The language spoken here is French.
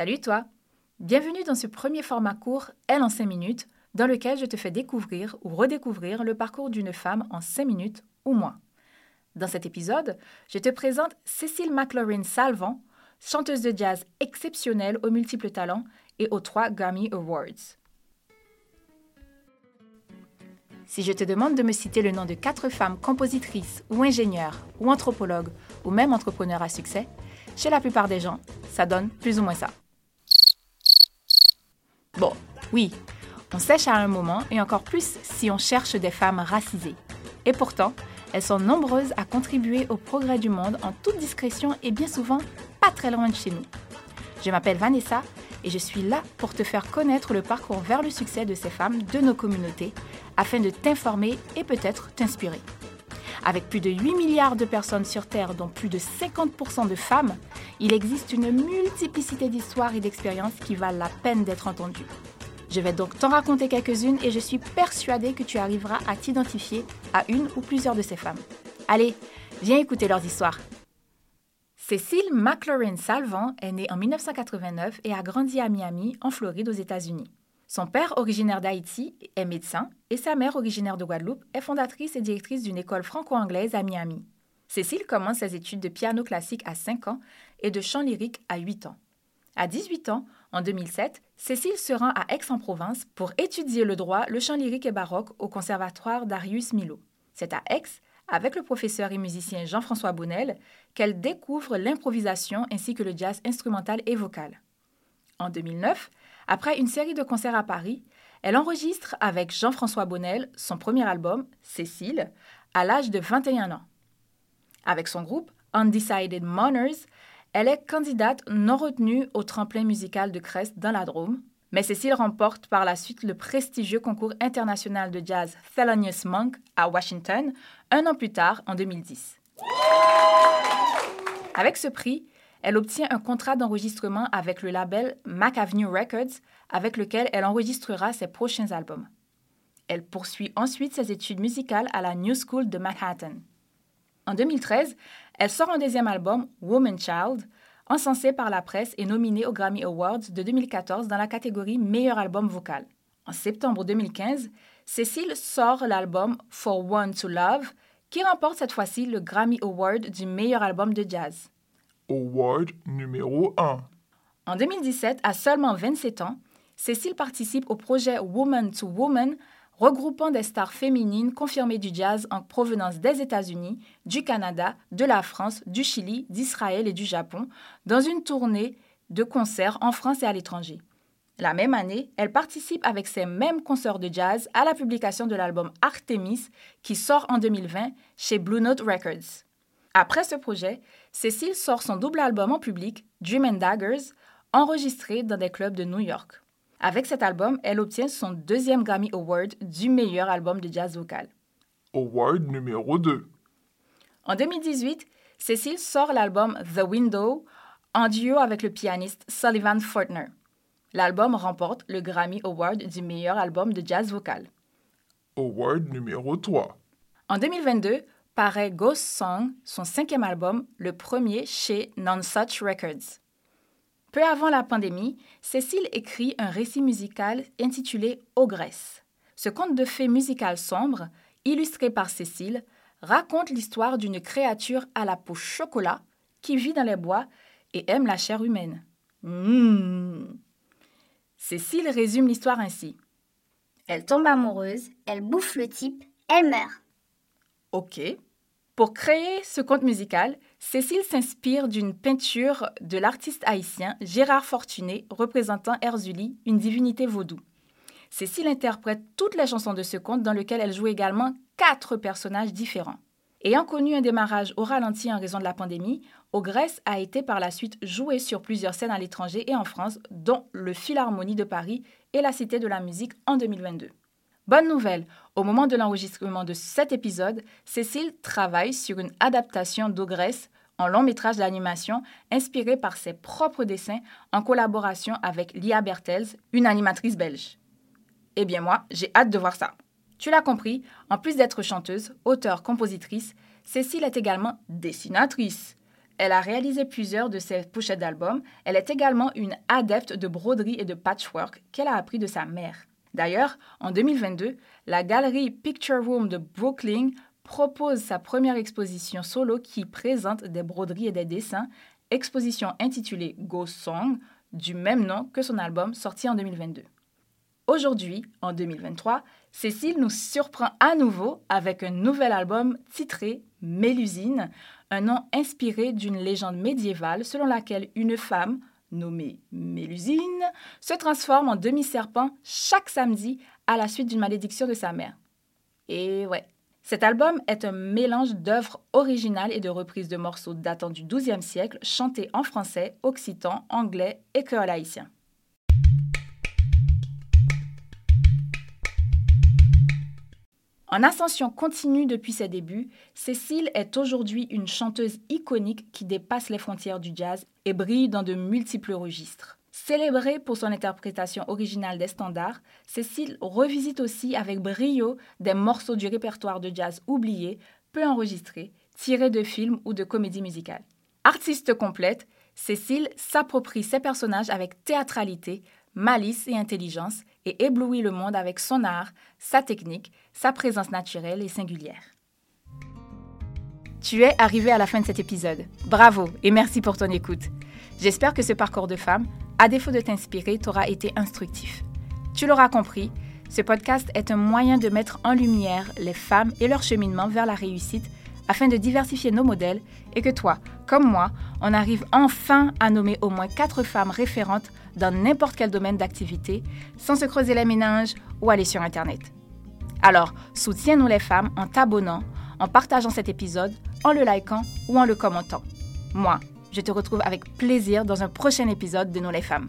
Salut toi Bienvenue dans ce premier format court Elle en 5 minutes, dans lequel je te fais découvrir ou redécouvrir le parcours d'une femme en 5 minutes ou moins. Dans cet épisode, je te présente Cécile McLaurin Salvant, chanteuse de jazz exceptionnelle aux multiples talents et aux trois Grammy Awards. Si je te demande de me citer le nom de quatre femmes compositrices ou ingénieures ou anthropologues ou même entrepreneurs à succès, chez la plupart des gens, ça donne plus ou moins ça. Oui, on sèche à un moment et encore plus si on cherche des femmes racisées. Et pourtant, elles sont nombreuses à contribuer au progrès du monde en toute discrétion et bien souvent pas très loin de chez nous. Je m'appelle Vanessa et je suis là pour te faire connaître le parcours vers le succès de ces femmes de nos communautés afin de t'informer et peut-être t'inspirer. Avec plus de 8 milliards de personnes sur Terre, dont plus de 50% de femmes, il existe une multiplicité d'histoires et d'expériences qui valent la peine d'être entendues. Je vais donc t'en raconter quelques-unes et je suis persuadée que tu arriveras à t'identifier à une ou plusieurs de ces femmes. Allez, viens écouter leurs histoires. Cécile McLaurin Salvant est née en 1989 et a grandi à Miami, en Floride, aux États-Unis. Son père, originaire d'Haïti, est médecin et sa mère, originaire de Guadeloupe, est fondatrice et directrice d'une école franco-anglaise à Miami. Cécile commence ses études de piano classique à 5 ans et de chant lyrique à 8 ans. À 18 ans, en 2007, Cécile se rend à Aix-en-Provence pour étudier le droit, le chant lyrique et baroque au conservatoire Darius Milo. C'est à Aix avec le professeur et musicien Jean-François Bonnel qu'elle découvre l'improvisation ainsi que le jazz instrumental et vocal. En 2009, après une série de concerts à Paris, elle enregistre avec Jean-François Bonnel son premier album, Cécile, à l'âge de 21 ans. Avec son groupe Undecided Mourners, elle est candidate non retenue au tremplin musical de Crest dans la Drôme, mais Cécile remporte par la suite le prestigieux concours international de jazz Thelonious Monk à Washington un an plus tard, en 2010. Avec ce prix, elle obtient un contrat d'enregistrement avec le label Mac Avenue Records, avec lequel elle enregistrera ses prochains albums. Elle poursuit ensuite ses études musicales à la New School de Manhattan. En 2013, elle sort un deuxième album, Woman Child, encensé par la presse et nominé aux Grammy Awards de 2014 dans la catégorie Meilleur album vocal. En septembre 2015, Cécile sort l'album For One to Love, qui remporte cette fois-ci le Grammy Award du meilleur album de jazz. Award numéro 1. En 2017, à seulement 27 ans, Cécile participe au projet Woman to Woman, regroupant des stars féminines confirmées du jazz en provenance des États-Unis, du Canada, de la France, du Chili, d'Israël et du Japon, dans une tournée de concerts en France et à l'étranger. La même année, elle participe avec ses mêmes concerts de jazz à la publication de l'album Artemis qui sort en 2020 chez Blue Note Records. Après ce projet, Cécile sort son double album en public, Dream Daggers, enregistré dans des clubs de New York. Avec cet album, elle obtient son deuxième Grammy Award du meilleur album de jazz vocal. Award numéro 2. En 2018, Cécile sort l'album The Window en duo avec le pianiste Sullivan Fortner. L'album remporte le Grammy Award du meilleur album de jazz vocal. Award numéro 3. En 2022, paraît Ghost Song, son cinquième album, le premier chez Non-Such Records. Peu avant la pandémie, Cécile écrit un récit musical intitulé Ogresse. Ce conte de fées musical sombre, illustré par Cécile, raconte l'histoire d'une créature à la peau chocolat qui vit dans les bois et aime la chair humaine. Mmh. Cécile résume l'histoire ainsi. Elle tombe amoureuse, elle bouffe le type, elle meurt. Ok. Pour créer ce conte musical, Cécile s'inspire d'une peinture de l'artiste haïtien Gérard Fortuné représentant Erzuli, une divinité vaudou. Cécile interprète toutes les chansons de ce conte dans lequel elle joue également quatre personnages différents. Ayant connu un démarrage au ralenti en raison de la pandémie, Ogresse a été par la suite jouée sur plusieurs scènes à l'étranger et en France, dont le Philharmonie de Paris et la Cité de la Musique en 2022. Bonne nouvelle, au moment de l'enregistrement de cet épisode, Cécile travaille sur une adaptation d'Ogresse en long métrage d'animation inspiré par ses propres dessins en collaboration avec Lia Bertels, une animatrice belge. Eh bien moi, j'ai hâte de voir ça. Tu l'as compris, en plus d'être chanteuse, auteure, compositrice, Cécile est également dessinatrice. elle a réalisé plusieurs de ses pochettes d'albums. Elle est également une adepte de broderie et de patchwork qu'elle a appris de sa mère. D'ailleurs, en 2022, la galerie Picture Room de Brooklyn propose sa première exposition solo qui présente des broderies et des dessins, exposition intitulée Ghost Song, du même nom que son album sorti en 2022. Aujourd'hui, en 2023, Cécile nous surprend à nouveau avec un nouvel album titré Mélusine, un nom inspiré d'une légende médiévale selon laquelle une femme, nommée Mélusine, se transforme en demi-serpent chaque samedi à la suite d'une malédiction de sa mère. Et ouais, cet album est un mélange d'œuvres originales et de reprises de morceaux datant du XIIe siècle, chantés en français, occitan, anglais et créole haïtien. En ascension continue depuis ses débuts, Cécile est aujourd'hui une chanteuse iconique qui dépasse les frontières du jazz et brille dans de multiples registres. Célébrée pour son interprétation originale des standards, Cécile revisite aussi avec brio des morceaux du répertoire de jazz oubliés, peu enregistrés, tirés de films ou de comédies musicales. Artiste complète, Cécile s'approprie ses personnages avec théâtralité, malice et intelligence et éblouit le monde avec son art, sa technique, sa présence naturelle et singulière. Tu es arrivé à la fin de cet épisode. Bravo et merci pour ton écoute. J'espère que ce parcours de femme, à défaut de t'inspirer, t'aura été instructif. Tu l'auras compris, ce podcast est un moyen de mettre en lumière les femmes et leur cheminement vers la réussite afin de diversifier nos modèles et que toi, comme moi, on arrive enfin à nommer au moins quatre femmes référentes dans n'importe quel domaine d'activité sans se creuser les méninges ou aller sur Internet. Alors, soutiens-nous les femmes en t'abonnant, en partageant cet épisode, en le likant ou en le commentant. Moi, je te retrouve avec plaisir dans un prochain épisode de Nous les femmes.